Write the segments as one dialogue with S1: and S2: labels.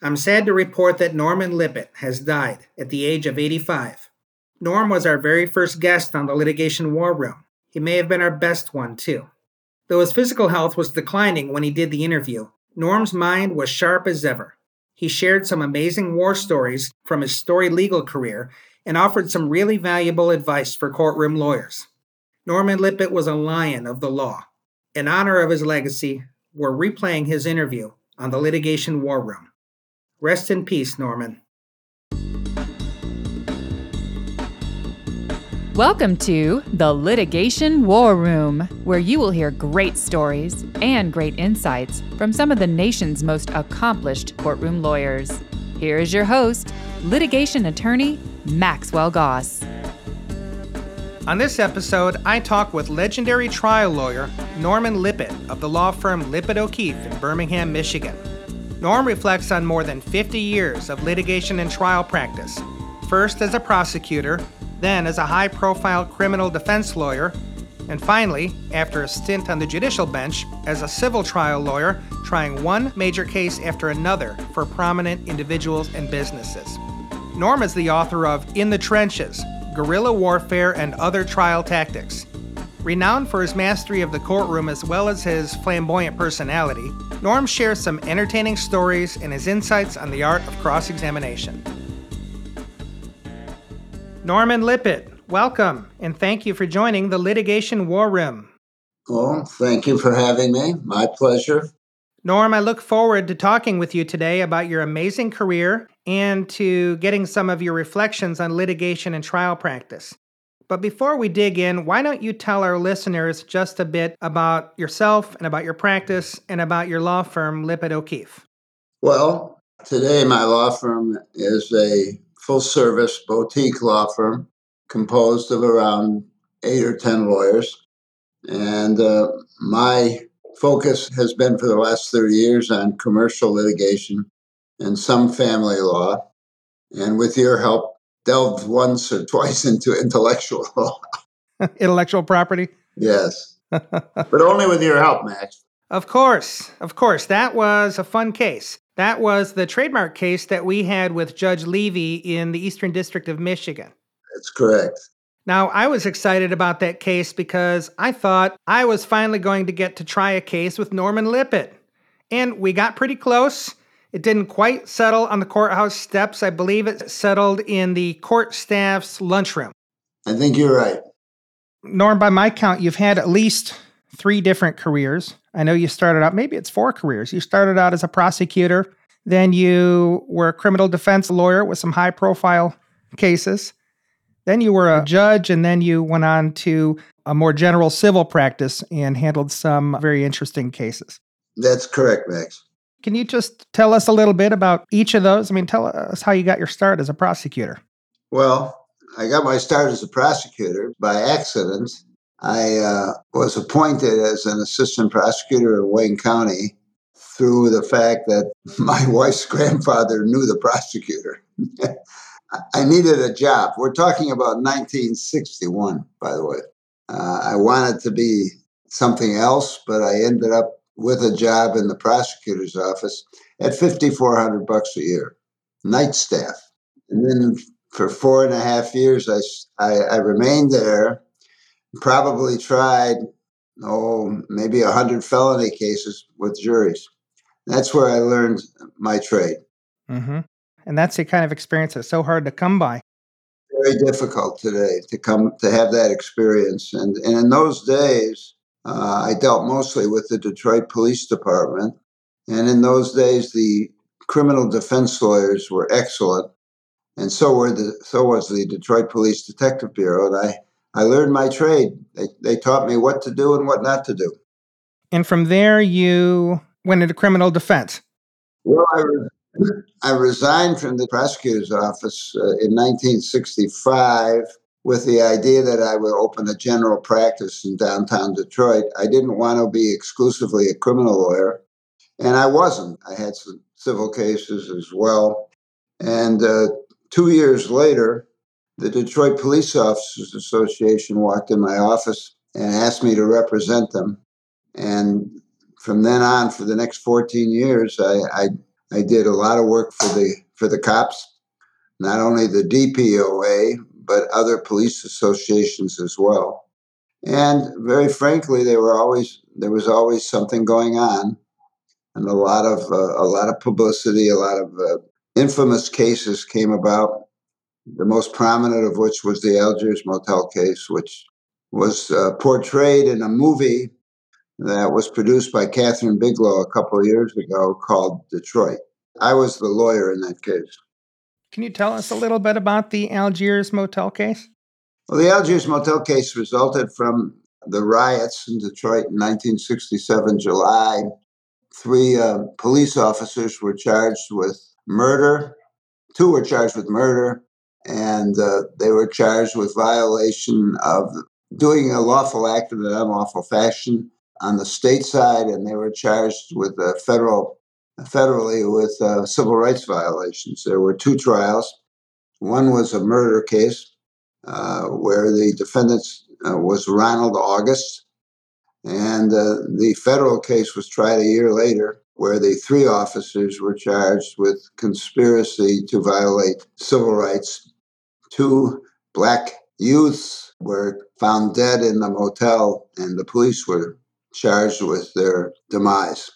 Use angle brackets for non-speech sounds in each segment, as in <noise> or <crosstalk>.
S1: I'm sad to report that Norman Lippitt has died at the age of 85. Norm was our very first guest on the Litigation War Room. He may have been our best one, too. Though his physical health was declining when he did the interview, Norm's mind was sharp as ever. He shared some amazing war stories from his storied legal career and offered some really valuable advice for courtroom lawyers. Norman Lippitt was a lion of the law. In honor of his legacy, we're replaying his interview on the Litigation War Room. Rest in peace, Norman.
S2: Welcome to the Litigation War Room, where you will hear great stories and great insights from some of the nation's most accomplished courtroom lawyers. Here is your host, litigation attorney Maxwell Goss.
S1: On this episode, I talk with legendary trial lawyer Norman Lippitt of the law firm Lippitt O'Keefe in Birmingham, Michigan. Norm reflects on more than 50 years of litigation and trial practice, first as a prosecutor, then as a high profile criminal defense lawyer, and finally, after a stint on the judicial bench, as a civil trial lawyer, trying one major case after another for prominent individuals and businesses. Norm is the author of In the Trenches Guerrilla Warfare and Other Trial Tactics. Renowned for his mastery of the courtroom as well as his flamboyant personality, Norm shares some entertaining stories and his insights on the art of cross examination. Norman Lippitt, welcome, and thank you for joining the Litigation War Room.
S3: Well, thank you for having me. My pleasure.
S1: Norm, I look forward to talking with you today about your amazing career and to getting some of your reflections on litigation and trial practice. But before we dig in, why don't you tell our listeners just a bit about yourself and about your practice and about your law firm, Lippitt O'Keefe?
S3: Well, today my law firm is a full service boutique law firm composed of around eight or 10 lawyers. And uh, my focus has been for the last 30 years on commercial litigation and some family law. And with your help, delved once or twice <laughs> into intellectual <laughs>
S1: intellectual property?
S3: Yes. <laughs> but only with your help, Max.
S1: Of course. Of course. That was a fun case. That was the trademark case that we had with Judge Levy in the Eastern District of Michigan.
S3: That's correct.
S1: Now, I was excited about that case because I thought I was finally going to get to try a case with Norman Lippitt. And we got pretty close. It didn't quite settle on the courthouse steps. I believe it settled in the court staff's lunchroom.
S3: I think you're right.
S1: Norm, by my count, you've had at least three different careers. I know you started out, maybe it's four careers. You started out as a prosecutor, then you were a criminal defense lawyer with some high profile cases. Then you were a judge, and then you went on to a more general civil practice and handled some very interesting cases.
S3: That's correct, Max.
S1: Can you just tell us a little bit about each of those? I mean, tell us how you got your start as a prosecutor.
S3: Well, I got my start as a prosecutor by accident. I uh, was appointed as an assistant prosecutor in Wayne County through the fact that <laughs> my wife's grandfather knew the prosecutor. <laughs> I needed a job. We're talking about 1961, by the way. Uh, I wanted to be something else, but I ended up with a job in the prosecutor's office at 5400 bucks a year night staff. And then for four and a half years i, I, I remained there probably tried oh maybe 100 felony cases with juries. That's where i learned my trade.
S1: Mm-hmm. and that's the kind of experience that's so hard to come by.
S3: Very difficult today to come to have that experience. And, and in those days uh, I dealt mostly with the Detroit Police Department. And in those days, the criminal defense lawyers were excellent. And so were the so was the Detroit Police Detective Bureau. And I, I learned my trade. They, they taught me what to do and what not to do.
S1: And from there, you went into criminal defense.
S3: Well, I, <clears throat> I resigned from the prosecutor's office uh, in 1965 with the idea that I would open a general practice in downtown Detroit. I didn't want to be exclusively a criminal lawyer, and I wasn't. I had some civil cases as well. And uh, two years later, the Detroit Police Officers Association walked in my office and asked me to represent them. And from then on, for the next 14 years, I, I, I did a lot of work for the for the cops, not only the DPOA but other police associations as well. And very frankly, they were always there was always something going on, and a lot of uh, a lot of publicity, a lot of uh, infamous cases came about. The most prominent of which was the Algiers motel case, which was uh, portrayed in a movie that was produced by Kathryn Bigelow a couple of years ago called Detroit. I was the lawyer in that case.
S1: Can you tell us a little bit about the Algiers motel case?
S3: Well, the Algiers motel case resulted from the riots in Detroit in 1967, July. Three uh, police officers were charged with murder. Two were charged with murder, and uh, they were charged with violation of doing a lawful act in an unlawful fashion on the state side, and they were charged with a federal federally with uh, civil rights violations. There were two trials. One was a murder case uh, where the defendant uh, was Ronald August, and uh, the federal case was tried a year later, where the three officers were charged with conspiracy to violate civil rights. Two black youths were found dead in the motel, and the police were charged with their demise.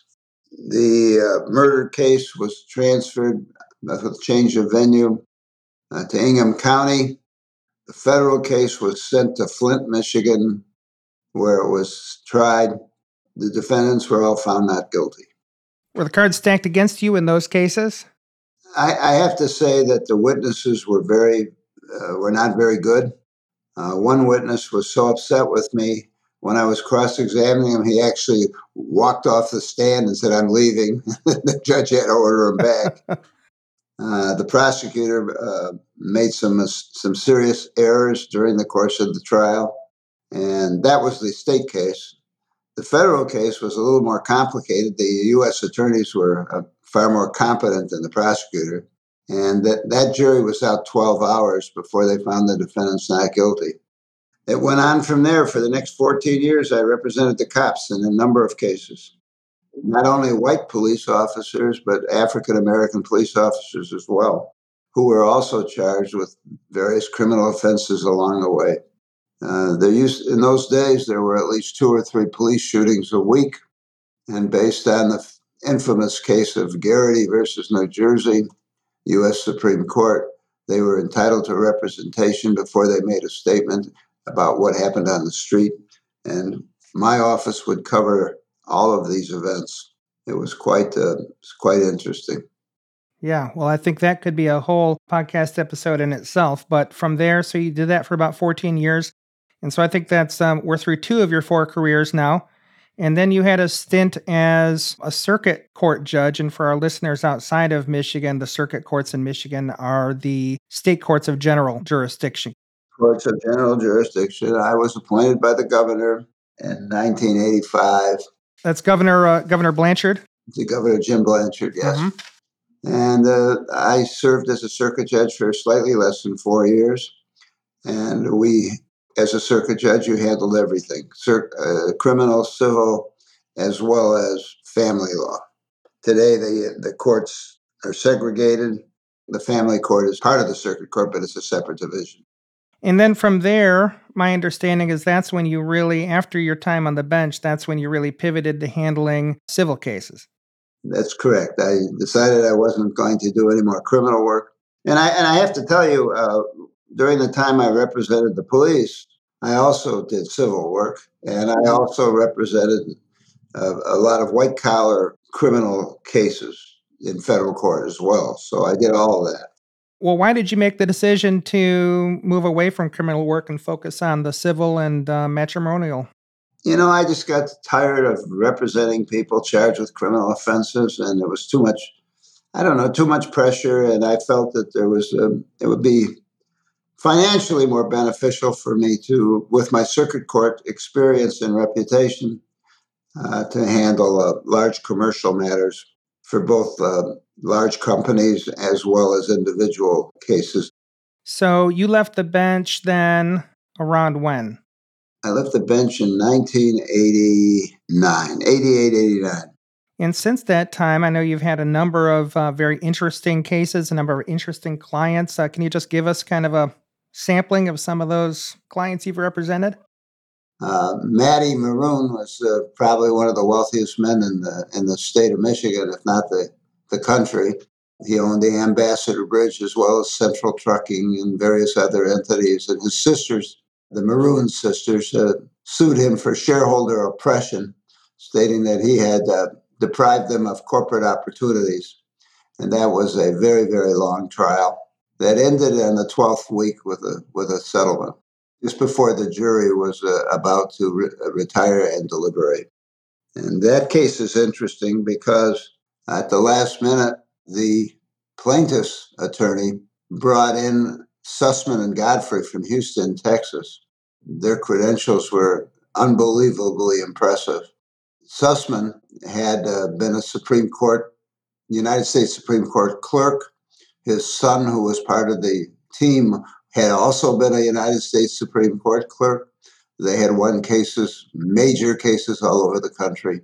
S3: The uh, murder case was transferred with change of venue uh, to Ingham County. The federal case was sent to Flint, Michigan, where it was tried. The defendants were all found not guilty.
S1: Were the cards stacked against you in those cases?
S3: I, I have to say that the witnesses were very uh, were not very good. Uh, one witness was so upset with me when I was cross examining him, he actually walked off the stand and said, I'm leaving. <laughs> the judge had to order him back. <laughs> uh, the prosecutor uh, made some, some serious errors during the course of the trial, and that was the state case. The federal case was a little more complicated. The U.S. attorneys were uh, far more competent than the prosecutor, and that, that jury was out 12 hours before they found the defendants not guilty it went on from there for the next 14 years. I represented the cops in a number of cases, not only white police officers, but African American police officers as well, who were also charged with various criminal offenses along the way. Uh, there used in those days there were at least two or three police shootings a week, and based on the infamous case of Garrity versus New Jersey, U.S. Supreme Court, they were entitled to representation before they made a statement about what happened on the street. And my office would cover all of these events. It was quite uh, quite interesting.
S1: Yeah, well, I think that could be a whole podcast episode in itself. But from there, so you did that for about 14 years. And so I think that's, um, we're through two of your four careers now. And then you had a stint as a circuit court judge. And for our listeners outside of Michigan, the circuit courts in Michigan are the state courts of general jurisdiction
S3: courts of general jurisdiction. I was appointed by the governor in 1985.
S1: That's Governor uh, Governor Blanchard.
S3: The Governor Jim Blanchard, yes. Mm-hmm. And uh, I served as a circuit judge for slightly less than four years. And we, as a circuit judge, you handled everything Cir- uh, criminal, civil, as well as family law. Today, the, the courts are segregated. The family court is part of the circuit court, but it's a separate division.
S1: And then from there, my understanding is that's when you really, after your time on the bench, that's when you really pivoted to handling civil cases.
S3: That's correct. I decided I wasn't going to do any more criminal work. And I, and I have to tell you, uh, during the time I represented the police, I also did civil work. And I also represented uh, a lot of white collar criminal cases in federal court as well. So I did all of that.
S1: Well, why did you make the decision to move away from criminal work and focus on the civil and uh, matrimonial?
S3: You know, I just got tired of representing people charged with criminal offenses, and it was too much. I don't know, too much pressure, and I felt that there was a, um, it would be financially more beneficial for me to, with my circuit court experience and reputation, uh, to handle uh, large commercial matters for both uh, large companies as well as individual cases.
S1: So you left the bench then around when?
S3: I left the bench in 1989, 88, 89.
S1: And since that time, I know you've had a number of uh, very interesting cases, a number of interesting clients. Uh, can you just give us kind of a sampling of some of those clients you've represented?
S3: Uh, Matty Moroun was uh, probably one of the wealthiest men in the in the state of Michigan, if not the the country. He owned the Ambassador Bridge as well as Central Trucking and various other entities. And his sisters, the Moroun sisters, uh, sued him for shareholder oppression, stating that he had uh, deprived them of corporate opportunities. And that was a very, very long trial that ended in the 12th week with a, with a settlement, just before the jury was uh, about to re- uh, retire and deliberate. And that case is interesting because at the last minute, the plaintiff's attorney brought in Susman and Godfrey from Houston, Texas. Their credentials were unbelievably impressive. Susman had uh, been a Supreme Court, United States Supreme Court clerk. His son, who was part of the team, had also been a United States Supreme Court clerk. They had won cases, major cases all over the country.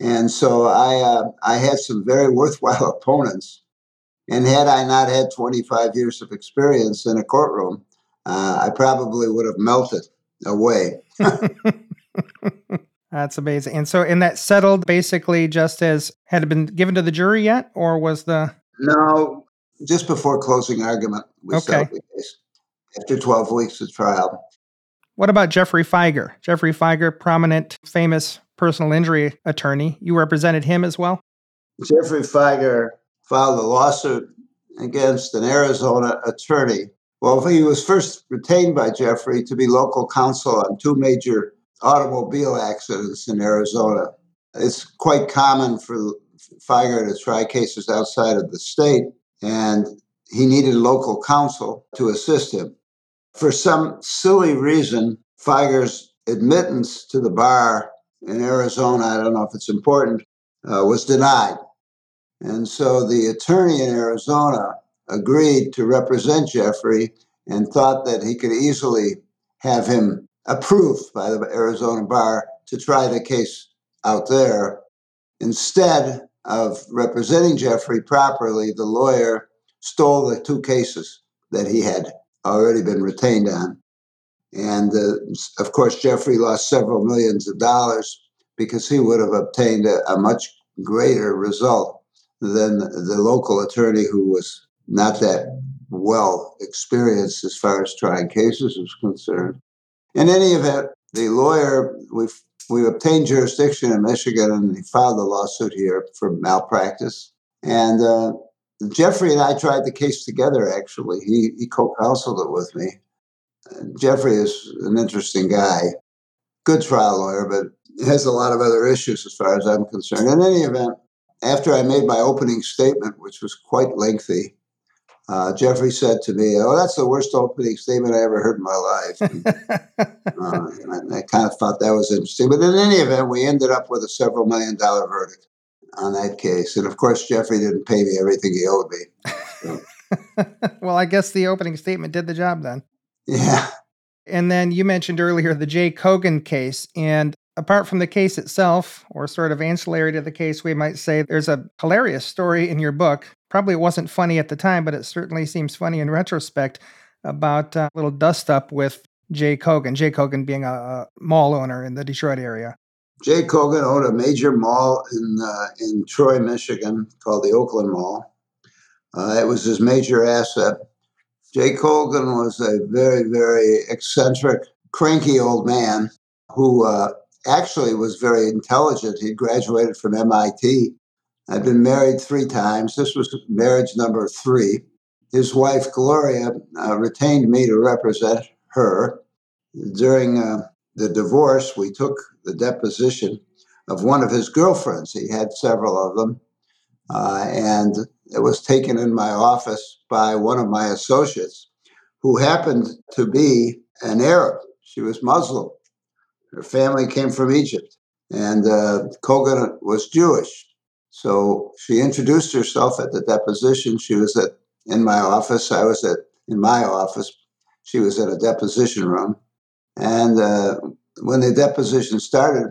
S3: And so I, uh, I had some very <laughs> worthwhile opponents. And had I not had 25 years of experience in a courtroom, uh, I probably would have melted away. <laughs>
S1: That's amazing. And so, and that settled basically just as had it been given to the jury yet, or was the
S3: no just before closing argument? We
S1: okay.
S3: settled the case after 12 weeks of trial.
S1: What about Jeffrey Fieger? Jeffrey Fieger, prominent, famous personal injury attorney. You represented him as well?
S3: Jeffrey Fieger filed a lawsuit against an Arizona attorney. Well, he was first retained by Jeffrey to be local counsel on two major automobile accidents in Arizona. It's quite common for Fieger to try cases outside of the state, and he needed local counsel to assist him. For some silly reason, Fieger's admittance to the bar in Arizona, I don't know if it's important, uh, was denied. And so the attorney in Arizona agreed to represent Jeffrey and thought that he could easily have him approved by the Arizona bar to try the case out there. Instead of representing Jeffrey properly, the lawyer stole the two cases that he had already been retained on. And uh, of course, Jeffrey lost several millions of dollars because he would have obtained a, a much greater result than the local attorney who was not that well experienced as far as trying cases was concerned. In any event, the lawyer, we we obtained jurisdiction in Michigan and he filed a lawsuit here for malpractice. And uh, Jeffrey and I tried the case together, actually. He, he co counseled it with me. Jeffrey is an interesting guy, good trial lawyer, but has a lot of other issues as far as I'm concerned. In any event, after I made my opening statement, which was quite lengthy, uh, Jeffrey said to me, "Oh, that's the worst opening statement I ever heard in my life." <laughs> and, uh, and I, I, kind of thought that was interesting. But in any event, we ended up with a several million dollar verdict on that case, and of course, Jeffrey didn't pay me everything he owed me. So. <laughs>
S1: well, I guess the opening statement did the job then.
S3: Yeah.
S1: And then you mentioned earlier the Jay Kogan case. And apart from the case itself, or sort of ancillary to the case, we might say there's a hilarious story in your book. Probably it wasn't funny at the time, but it certainly seems funny in retrospect about a little dust up with Jay Kogan. Jay Kogan being a, a mall owner in the Detroit area.
S3: Jay Kogan owned a major mall in uh, in Troy, Michigan, called the Oakland Mall. Uh, it was his major asset. Jay Kogan was a very, very eccentric, cranky old man who uh, actually was very intelligent. He graduated from MIT. I'd been married three times. This was marriage number three. His wife, Gloria, uh, retained me to represent her. During uh, the divorce, we took the deposition of one of his girlfriends. He had several of them. Uh, and it was taken in my office by one of my associates who happened to be an Arab. She was Muslim. Her family came from Egypt, and uh, Kogan was Jewish. So she introduced herself at the deposition. She was at in my office. I was at in my office. She was at a deposition room, and uh, when the deposition started,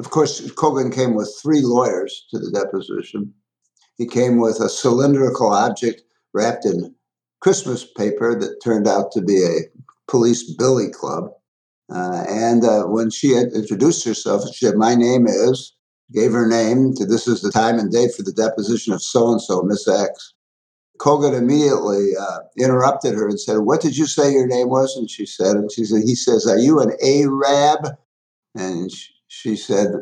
S3: Of course, Kogan came with three lawyers to the deposition. He came with a cylindrical object wrapped in Christmas paper that turned out to be a police billy club. Uh, and uh, when she had introduced herself, she said, My name is, gave her name to this is the time and date for the deposition of so and so, Miss X. Kogan immediately uh, interrupted her and said, What did you say your name was? And she said, and she said, He says, Are you an Arab? And she, she said,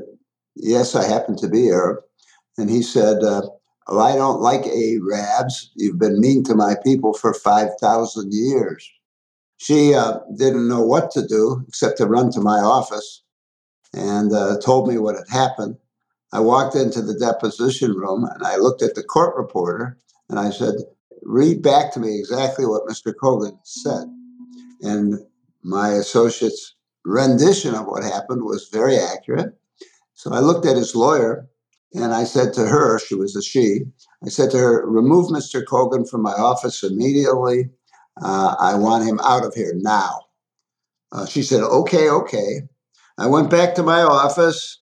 S3: Yes, I happen to be Arab. And he said, uh, I don't like Arabs. You've been mean to my people for 5,000 years. She uh, didn't know what to do except to run to my office and uh, told me what had happened. I walked into the deposition room and I looked at the court reporter and I said, Read back to me exactly what Mr. Kogan said. And my associate's rendition of what happened was very accurate. So I looked at his lawyer and I said to her, she was a she, I said to her, remove Mr. Kogan from my office immediately. Uh, I want him out of here now. Uh, she said, okay, okay. I went back to my office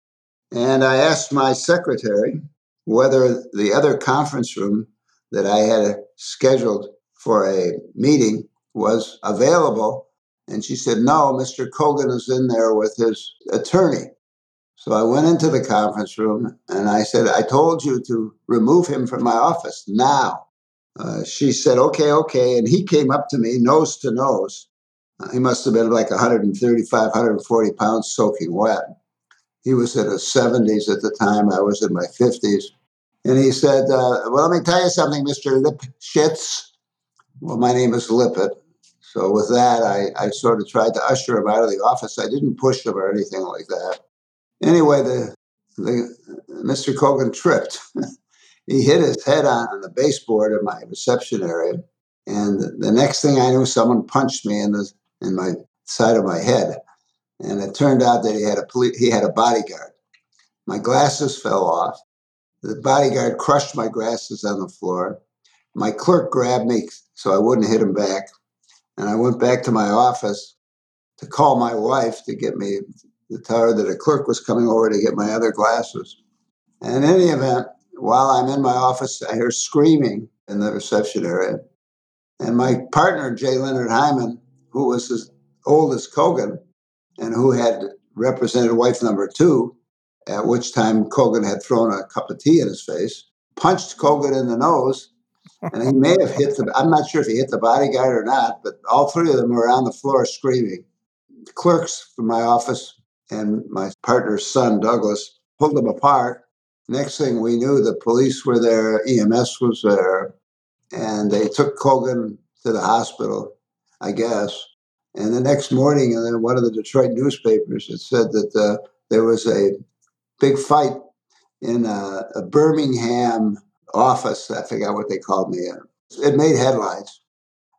S3: and I asked my secretary whether the other conference room that I had scheduled for a meeting was available. And she said, no, Mr. Kogan is in there with his attorney. So I went into the conference room and I said, I told you to remove him from my office now. Uh, she said, okay, okay. And he came up to me nose to nose. Uh, he must have been like 135, 140 pounds soaking wet. He was in his 70s at the time. I was in my 50s. And he said, uh, Well, let me tell you something, Mr. Lipschitz. Well, my name is Lippitt. So with that, I, I sort of tried to usher him out of the office. I didn't push him or anything like that. Anyway, the, the Mr. Kogan tripped. <laughs> he hit his head on, the baseboard in my reception area. And the next thing I knew, someone punched me in the in my side of my head. And it turned out that he had a poli- he had a bodyguard. My glasses fell off. The bodyguard crushed my glasses on the floor. My clerk grabbed me so I wouldn't hit him back. And I went back to my office to call my wife to get me to tell her that a clerk was coming over to get my other glasses. And in any event, while I'm in my office, I hear screaming in the reception area. And my partner, Jay Leonard Hyman, who was as old as Kogan and who had represented wife number two, at which time Kogan had thrown a cup of tea in his face, punched Kogan in the nose. And he may have hit the, I'm not sure if he hit the bodyguard or not, but all three of them were on the floor screaming. The clerks from my office and my partner's son, Douglas, pulled them apart. Next thing we knew, the police were there, EMS was there, and they took Kogan to the hospital, I guess. And the next morning, in one of the Detroit newspapers, it said that uh, there was a big fight in a, a, Birmingham office. I forgot what they called me. It made headlines.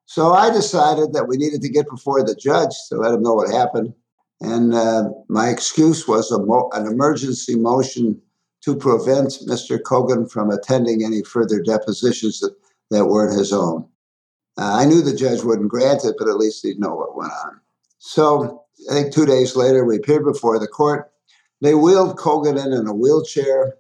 S3: So I decided that we needed to get before the judge to let him know what happened. And uh, my excuse was mo- an emergency motion to prevent Mr. Kogan from attending any further depositions that, that weren't his own. Uh, I knew the judge wouldn't grant it, but at least he'd know what went on. So I think two days later, we appeared before the court. They wheeled Kogan in in a wheelchair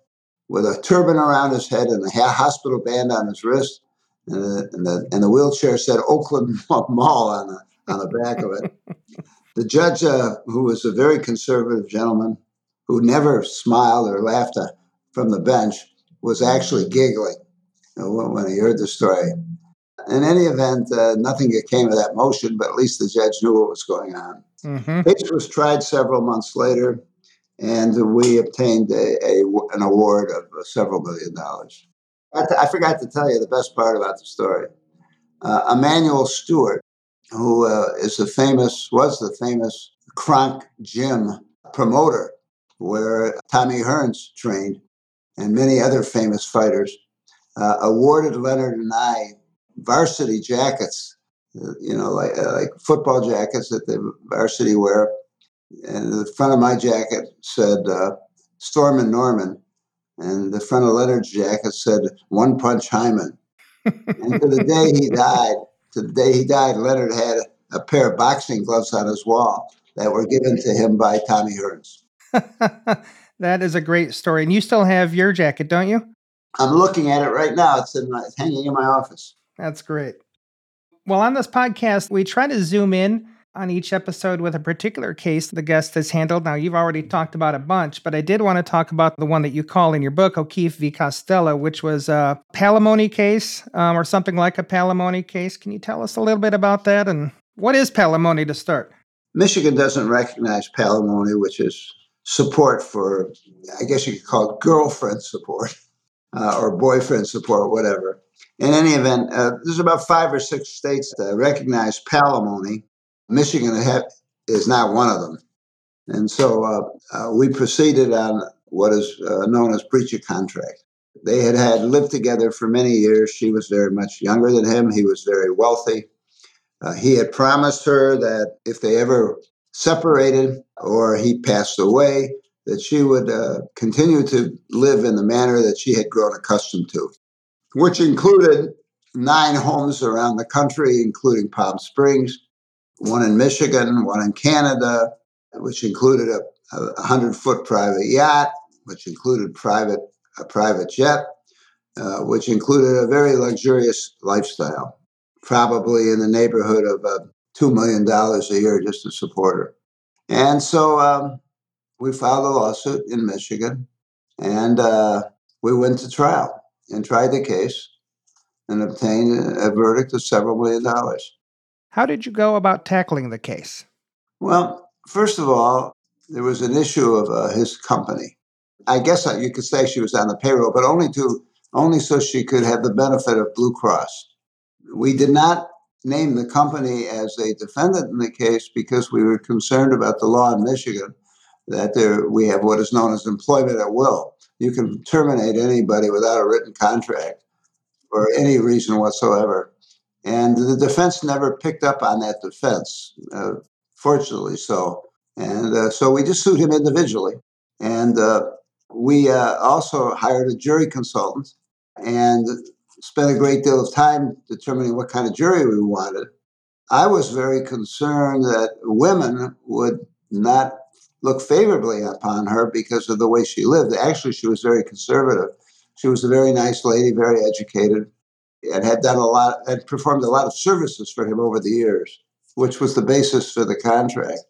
S3: with a turban around his head and a hospital band on his wrist. And the, and the, and the wheelchair said Oakland <laughs> Mall on the, on the back of it. <laughs> The judge, uh, who was a very conservative gentleman who never smiled or laughed uh, from the bench, was actually giggling when he heard the story. In any event, uh, nothing came of that motion, but at least the judge knew what was going on. Mm-hmm. Case was tried several months later and we obtained a, a, an award of several million dollars. I, forgot to tell you the best part about the story. Uh, Emanuel Steward, who uh, is the famous, was the famous Kronk Gym promoter, where Tommy Hearns trained, and many other famous fighters, uh, awarded Leonard and I varsity jackets, you know, like, uh, like football jackets that the varsity wear and the front of my jacket said uh, Stormin' Norman, and the front of Leonard's jacket said One Punch Hyman. and to the day he died, to the day he died, Leonard had a pair of boxing gloves on his wall that were given to him by Tommy Hearns. <laughs>
S1: That is a great story. And you still have your jacket, don't you?
S3: I'm looking at it right now. It's, in my, it's hanging in my office.
S1: That's great. Well, on this podcast, we try to zoom in on each episode with a particular case the guest has handled. Now, you've already talked about a bunch, but I did want to talk about the one that you call in your book, O'Keefe v. Costello, which was a palimony case um, or something like a palimony case. Can you tell us a little bit about that? And what is palimony to start?
S3: Michigan doesn't recognize palimony, which is support for, I guess you could call it girlfriend support <laughs> uh, or boyfriend support, whatever. In any event, uh, there's about five or six states that recognize palimony. Michigan is not one of them. And so uh, uh, we proceeded on what is uh, known as breach of contract. They had had lived together for many years. She was very much younger than him. He was very wealthy. Uh, he had promised her that if they ever separated or he passed away, that she would uh, continue to live in the manner that she had grown accustomed to, which included nine homes around the country, including Palm Springs, one in Michigan, one in Canada, which included a, a hundred foot private yacht, which included private a private jet, uh, which included a very luxurious lifestyle, probably in the neighborhood of uh, two million dollars a year just to support her. And so um, we filed a lawsuit in Michigan, and uh, we went to trial and tried the case and obtained a verdict of several million dollars.
S1: How did you go about tackling the case?
S3: Well, first of all, there was an issue of uh, his company. I guess you could say she was on the payroll, but only to only so she could have the benefit of Blue Cross. We did not name the company as a defendant in the case because we were concerned about the law in Michigan that there we have what is known as employment at will. You can terminate anybody without a written contract for any reason whatsoever. And the defense never picked up on that defense, uh, fortunately so. And uh, so we just sued him individually. And uh, we uh, also hired a jury consultant and spent a great deal of time determining what kind of jury we wanted. I was very concerned that women would not look favorably upon her because of the way she lived. Actually, she was very conservative. She was a very nice lady, very educated, and had done a lot, had performed a lot of services for him over the years, which was the basis for the contract.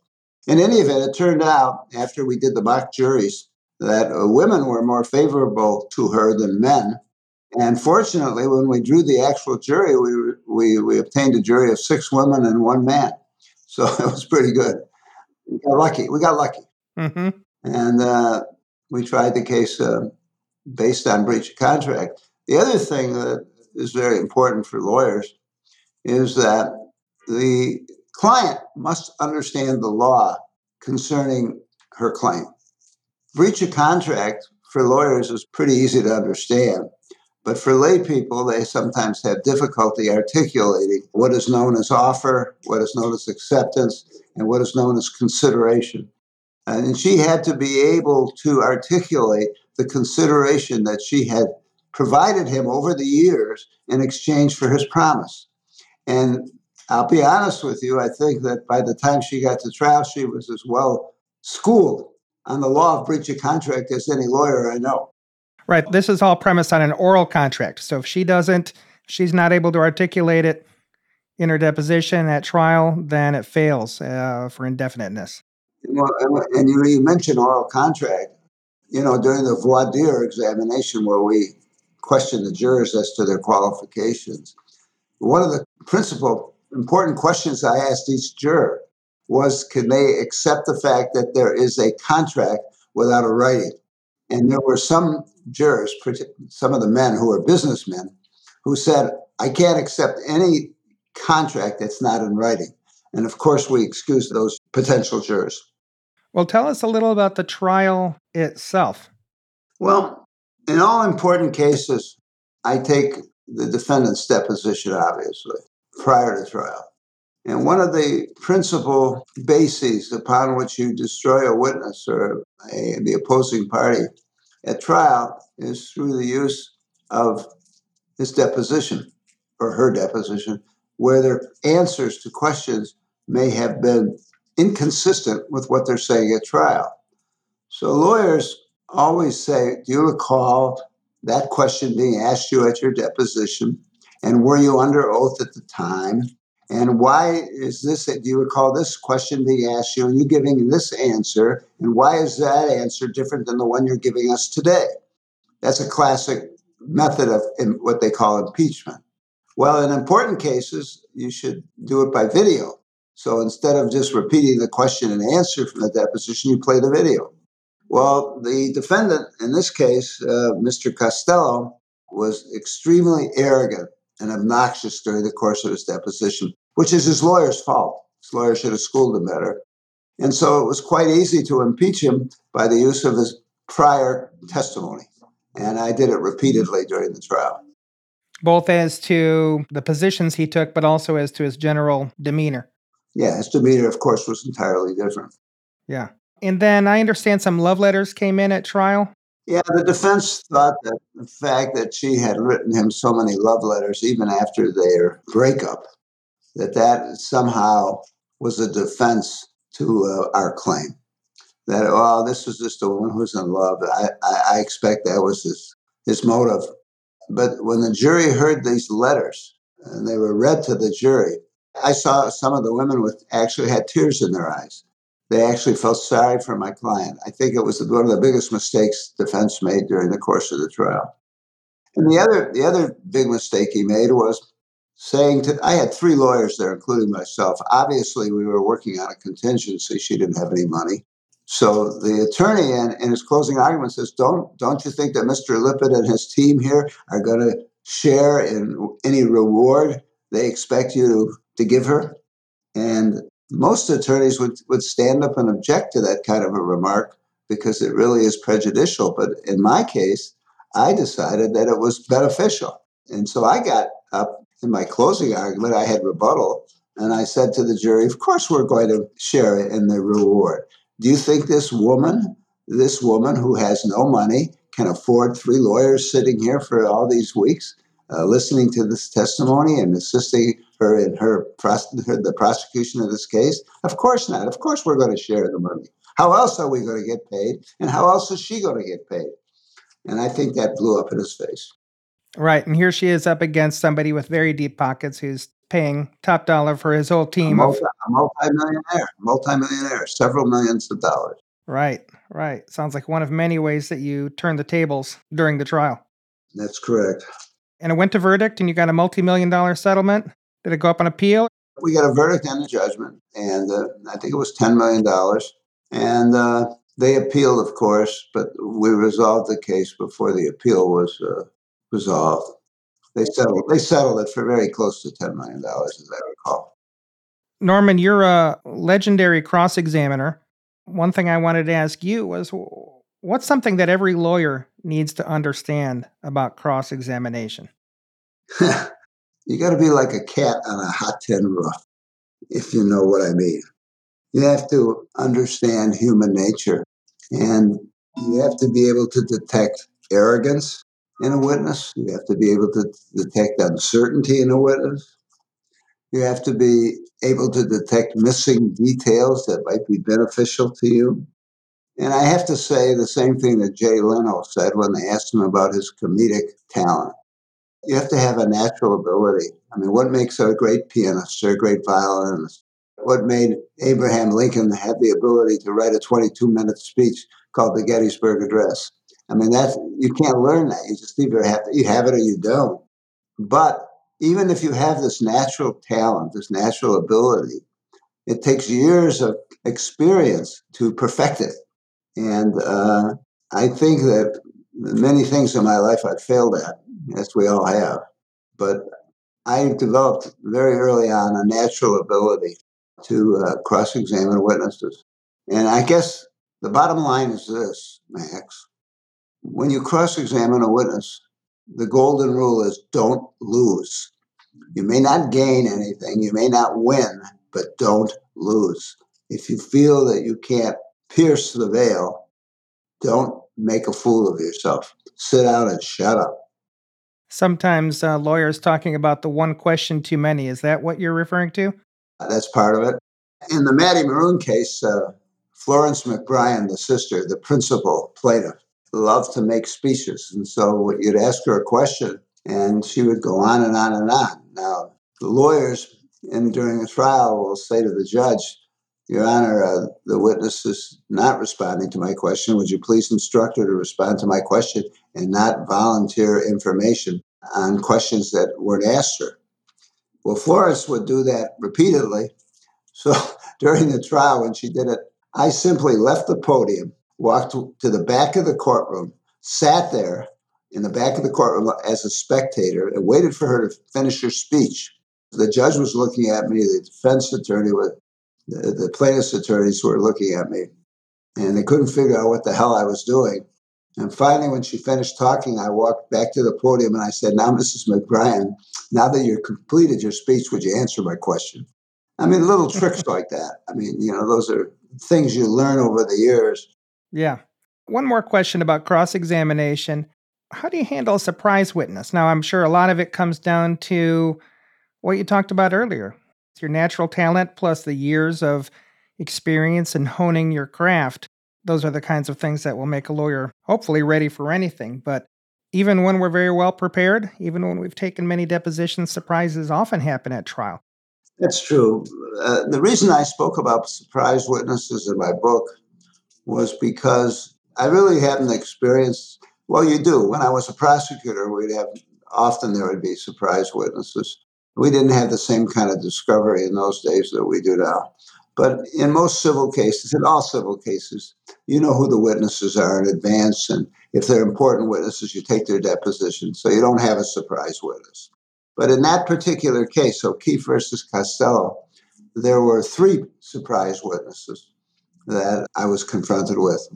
S3: In any event, it turned out after we did the mock juries that uh, women were more favorable to her than men. And fortunately, when we drew the actual jury, we, we, we obtained a jury of six women and one man. So <laughs> it was pretty good. We got lucky. We got lucky. Mm-hmm. And uh, we tried the case uh, based on breach of contract. The other thing that is very important for lawyers is that the client must understand the law concerning her claim. Breach of contract for lawyers is pretty easy to understand, but for lay people, they sometimes have difficulty articulating what is known as offer, what is known as acceptance, and what is known as consideration. And she had to be able to articulate the consideration that she had provided him over the years in exchange for his promise. And I'll be honest with you, I think that by the time she got to trial, she was as well schooled on the law of breach of contract as any lawyer I know.
S1: Right. This is all premised on an oral contract. So if she doesn't, she's not able to articulate it in her deposition at trial, then it fails uh, for indefiniteness.
S3: Well, and you, you mentioned oral contract. You know, during the voir dire examination, where we question the jurors as to their qualifications. One of the principal important questions I asked each juror was can they accept the fact that there is a contract without a writing? And there were some jurors, some of the men who are businessmen, who said, I can't accept any contract that's not in writing. And of course, we excused those potential jurors.
S1: Well, tell us a little about the trial itself.
S3: Well, in all important cases, I take the defendant's deposition, obviously, prior to trial. And one of the principal bases upon which you destroy a witness or a, the opposing party at trial is through the use of his deposition or her deposition, where their answers to questions may have been inconsistent with what they're saying at trial. So lawyers always say, Do you recall that question being asked you at your deposition? And were you under oath at the time? And why is this, do you recall this question being asked you and you giving this answer? And why is that answer different than the one you're giving us today? That's a classic method of what they call impeachment. Well, in important cases, you should do it by video. So instead of just repeating the question and answer from the deposition, you play the video. Well, the defendant in this case, uh, Mr. Costello, was extremely arrogant and obnoxious during the course of his deposition, which is his lawyer's fault. His lawyer should have schooled him better. And so it was quite easy to impeach him by the use of his prior testimony. And I did it repeatedly during the trial.
S1: Both as to the positions he took, but also as to his general demeanor.
S3: Yeah, his demeanor, of course, was entirely different.
S1: Yeah. And then I understand some love letters came in at trial.
S3: Yeah, the defense thought that the fact that she had written him so many love letters, even after their breakup, that that somehow was a defense to uh, our claim. That oh, this was just a woman who's in love. I, I, I expect that was his his motive. But when the jury heard these letters and they were read to the jury, I saw some of the women with actually had tears in their eyes they actually felt sorry for my client. I think it was one of the biggest mistakes defense made during the course of the trial. And the other, the other big mistake he made was saying to I had three lawyers there, including myself. Obviously, we were working on a contingency. She didn't have any money. So the attorney in, in his closing argument says, Don't don't you think that Mr. Lippitt and his team here are going to share in any reward they expect you to, to give her? And most attorneys would, would stand up and object to that kind of a remark because it really is prejudicial. But in my case, I decided that it was beneficial. And so I got up in my closing argument, I had rebuttal, and I said to the jury, Of course, we're going to share in the reward. Do you think this woman, this woman who has no money, can afford three lawyers sitting here for all these weeks? uh, listening to this testimony and assisting her in her, her the prosecution of this case? Of course not. Of course, we're going to share the money. How else are we going to get paid? And how else is she going to get paid? And I think that blew up in his face.
S1: Right. And here she is up against somebody with very deep pockets who's paying top dollar for his whole team.
S3: A, multi, of, a multi-millionaire, multi-millionaire, several millions of dollars.
S1: Right, right. Sounds like one of many ways that you turn the tables during the trial.
S3: That's correct
S1: and it went to verdict and you got a multi-million dollar settlement did it go up on appeal?
S3: We got a verdict and a judgment and uh, i think it was $10 million and uh, they appealed of course but we resolved the case before the appeal was uh, resolved. They settled they settled it for very close to $10 million as i recall.
S1: Norman you're a legendary cross-examiner. One thing i wanted to ask you was what's something that every lawyer needs to understand about cross examination? <laughs>
S3: you got to be like a cat on a hot tin roof, if you know what I mean. You have to understand human nature and you have to be able to detect arrogance in a witness. You have to be able to detect uncertainty in a witness. You have to be able to detect missing details that might be beneficial to you. And I have to say the same thing that Jay Leno said when they asked him about his comedic talent. You have to have a natural ability. I mean, what makes a great pianist or a great violinist? What made Abraham Lincoln have the ability to write a 22 minute speech called the Gettysburg Address? I mean, that's, you can't learn that. You just either have you have it or you don't. But even if you have this natural talent, this natural ability, it takes years of experience to perfect it. And uh, I think that many things in my life I've failed at, as we all have. But I developed very early on a natural ability to uh, cross examine witnesses. And I guess the bottom line is this, Max. When you cross examine a witness, the golden rule is don't lose. You may not gain anything, you may not win, but don't lose. If you feel that you can't pierce the veil. Don't make a fool of yourself. Sit down and shut up.
S1: Sometimes uh, lawyers talking about the one question too many. Is that what you're referring to?
S3: Uh, that's part of it. In the Mattie Moroun case, uh, Florence McBrien, the sister, the principal plaintiff, loved to make speeches. And so you'd ask her a question and she would go on and on and on. Now, the lawyers in during a trial will say to the judge, Your Honor, uh, the witness is not responding to my question. Would you please instruct her to respond to my question and not volunteer information on questions that weren't asked her? Well, Flores would do that repeatedly. So <laughs> during the trial, when she did it, I simply left the podium, walked to the back of the courtroom, sat there in the back of the courtroom as a spectator, and waited for her to finish her speech. The judge was looking at me, the defense attorney, was, the, the plaintiff's attorneys were looking at me, and they couldn't figure out what the hell I was doing. And finally, when she finished talking, I walked back to the podium and I said, Now, Mrs. McBrien, now that you've completed your speech, would you answer my question? I mean, little <laughs> tricks like that. I mean, you know, those are things you learn over the years.
S1: Yeah. One more question about cross examination. How do you handle a surprise witness? Now, I'm sure a lot of it comes down to what you talked about earlier it's your natural talent plus the years of experience and honing your craft. Those are the kinds of things that will make a lawyer hopefully ready for anything. But even when we're very well prepared, even when we've taken many depositions, surprises often happen at trial.
S3: That's true. Uh, the reason I spoke about surprise witnesses in my book was because I really hadn't experienced. Well, you do. When I was a prosecutor, we'd have often there would be surprise witnesses. We didn't have the same kind of discovery in those days that we do now. But in most civil cases, in all civil cases, you know who the witnesses are in advance. And if they're important witnesses, you take their deposition. So you don't have a surprise witness. But in that particular case, O'Keefe versus Costello, there were three surprise witnesses that I was confronted with.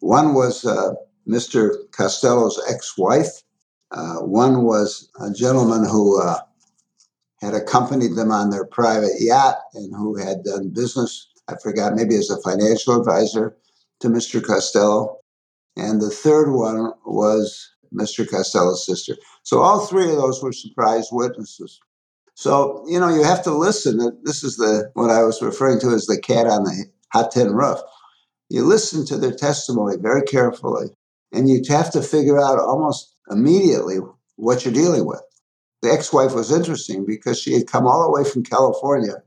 S3: One was uh, Mr. Costello's ex wife, uh, one was a gentleman who uh, had accompanied them on their private yacht and who had done business, I forgot, maybe as a financial advisor to Mr. Costello. And the third one was Mr. Costello's sister. So all three of those were surprise witnesses. So, you know, you have to listen. This is the what I was referring to as the cat on the hot tin roof. You listen to their testimony very carefully, and you have to figure out almost immediately what you're dealing with. The ex wife was interesting because she had come all the way from California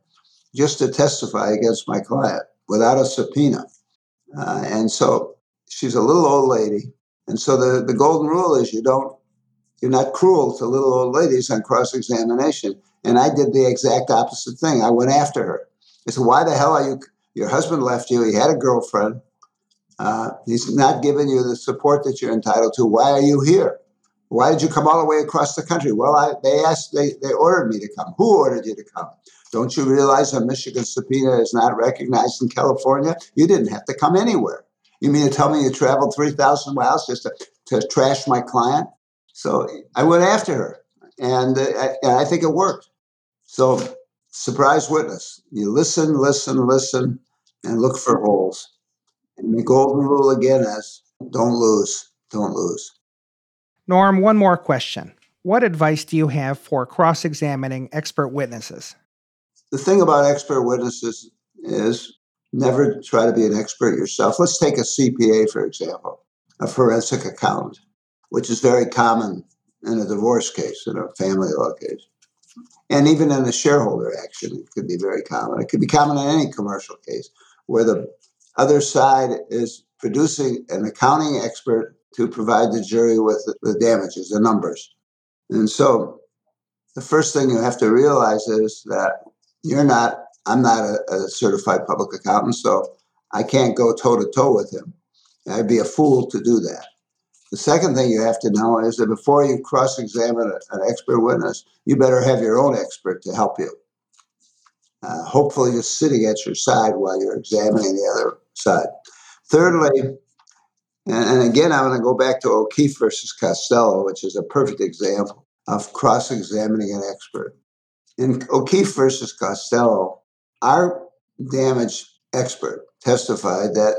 S3: just to testify against my client without a subpoena. Uh, and so she's a little old lady. And so the, the golden rule is you don't, you're not cruel to little old ladies on cross examination. And I did the exact opposite thing. I went after her. I said, Why the hell are you? Your husband left you. He had a girlfriend. Uh, he's not giving you the support that you're entitled to. Why are you here? Why did you come all the way across the country? Well, I, they asked, they, they ordered me to come. Who ordered you to come? Don't you realize a Michigan subpoena is not recognized in California? You didn't have to come anywhere. You mean to tell me you traveled 3,000 miles just to, to trash my client? So I went after her, and, uh, I, and I think it worked. So, surprise witness. You listen, listen, listen, and look for holes. And the golden rule again is don't lose, don't lose.
S1: Norm, one more question. What advice do you have for cross examining expert witnesses?
S3: The thing about expert witnesses is never try to be an expert yourself. Let's take a CPA, for example, a forensic accountant, which is very common in a divorce case, in a family law case. And even in a shareholder action, it could be very common. It could be common in any commercial case where the other side is producing an accounting expert to provide the jury with the damages, the numbers. And so the first thing you have to realize is that you're not, I'm not a, a certified public accountant, so I can't go toe to toe with him. I'd be a fool to do that. The second thing you have to know is that before you cross examine an expert witness, you better have your own expert to help you. Uh, hopefully, just sitting at your side while you're examining the other side. Thirdly, and, and again, I'm going to go back to O'Keefe versus Costello, which is a perfect example of cross examining an expert. In O'Keefe versus Costello, our damage expert testified that,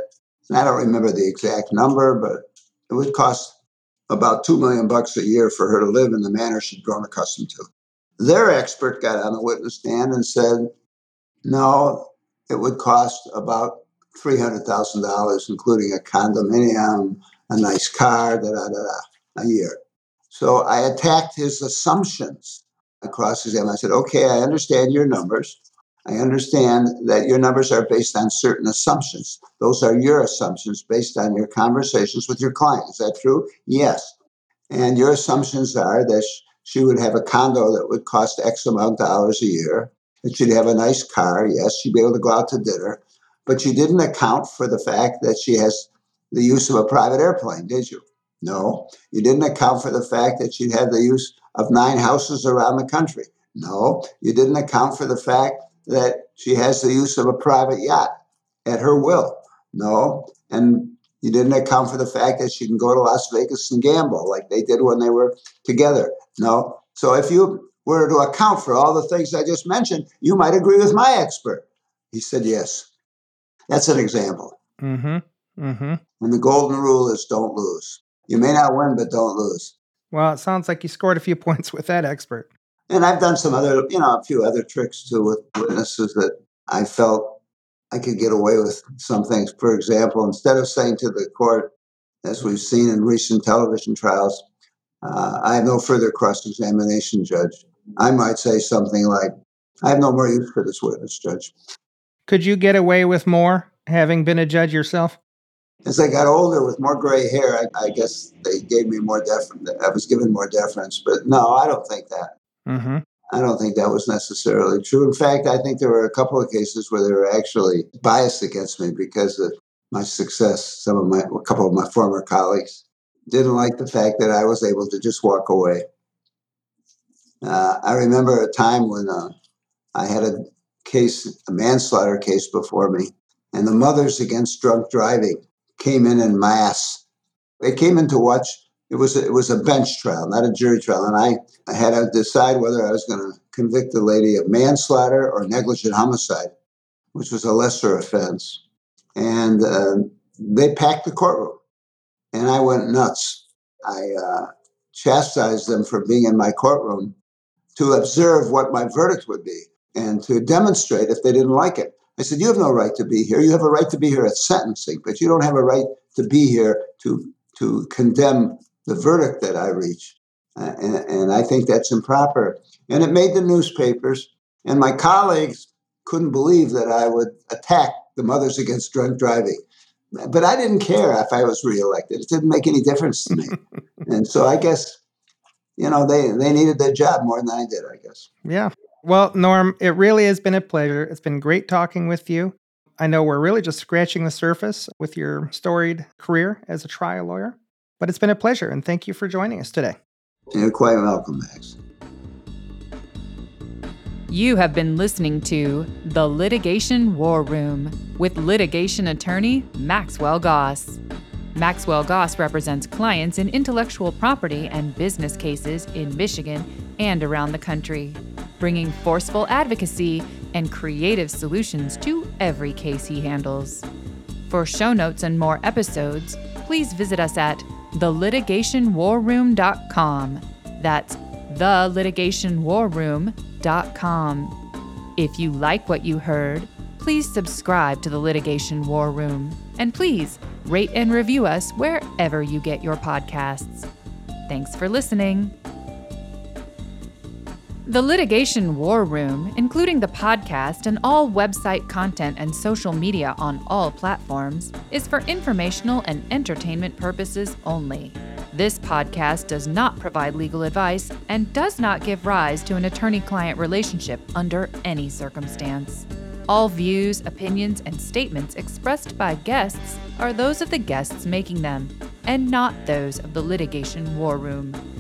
S3: I don't remember the exact number, but it would cost about two million bucks a year for her to live in the manner she'd grown accustomed to. Their expert got on the witness stand and said, no, it would cost about $300,000, including a condominium a nice car, da da da da, a year. So I attacked his assumptions across exam. I said, okay, I understand your numbers. I understand that your numbers are based on certain assumptions. Those are your assumptions based on your conversations with your client. Is that true? Yes. And your assumptions are that she would have a condo that would cost X amount of dollars a year, that she'd have a nice car. Yes, she'd be able to go out to dinner. But you didn't account for the fact that she has the use of a private airplane, did you? No. You didn't account for the fact that she'd have the use of nine houses around the country. No. You didn't account for the fact that she has the use of a private yacht at her will. No. And you didn't account for the fact that she can go to Las Vegas and gamble like they did when they were together. No. So if you were to account for all the things I just mentioned, you might agree with my expert. He said, yes. That's an example.
S1: Mm-hmm. Mm-hmm.
S3: And the golden rule is don't lose. You may not win, but don't lose.
S1: Well, it sounds like you scored a few <laughs> points with that expert.
S3: And I've done some other, you know, a few other tricks too with witnesses that I felt I could get away with some things. For example, instead of saying to the court, as we've seen in recent television trials, uh, I have no further cross examination, Judge. I might say something like, I have no more use for this witness, Judge.
S1: Could you get away with more having been a judge yourself?
S3: As I got older with more gray hair, I, I guess they gave me more deference. I was given more deference, but no, I don't think that.
S1: Mm-hmm.
S3: I don't think that was necessarily true. In fact, I think there were a couple of cases where they were actually biased against me because of my success. Some of my, a couple of my former colleagues didn't like the fact that I was able to just walk away. Uh, I remember a time when uh, I had a case, a manslaughter case before me, and the Mothers Against Drunk Driving came in in mass. They came in to watch it was a, it was a bench trial, not a jury trial, and I, I had to decide whether I was going to convict the lady of manslaughter or negligent homicide, which was a lesser offense. And uh, they packed the courtroom, and I went nuts. I uh, chastised them for being in my courtroom to observe what my verdict would be and to demonstrate if they didn't like it. I said, You have no right to be here. You have a right to be here at sentencing, but you don't have a right to be here to, to condemn the verdict that I reach. Uh, and, and I think that's improper. And it made the newspapers, and my colleagues couldn't believe that I would attack the Mothers Against Drunk Driving. But I didn't care if I was reelected. It didn't make any difference to me. <laughs> and so I guess, you know, they, they needed their job more than I did, I guess.
S1: Yeah. Well, Norm, it really has been a pleasure. It's been great talking with you. I know we're really just scratching the surface with your storied career as a trial lawyer. But it's been a pleasure, and thank you for joining us today.
S3: You're quite welcome, Max.
S2: You have been listening to The Litigation War Room with litigation attorney Maxwell Goss. Maxwell Goss represents clients in intellectual property and business cases in Michigan and around the country, bringing forceful advocacy and creative solutions to every case he handles. For show notes and more episodes, please visit us at thelitigationwarroom.com. That's thelitigationwarroom.com. If you like what you heard, please subscribe to the Litigation War Room. And please rate and review us wherever you get your podcasts. Thanks for listening. The Litigation War Room, including the podcast and all website content and social media on all platforms, is for informational and entertainment purposes only. This podcast does not provide legal advice and does not give rise to an attorney client relationship under any circumstance. All views, opinions, and statements expressed by guests are those of the guests making them, and not those of the Litigation War Room.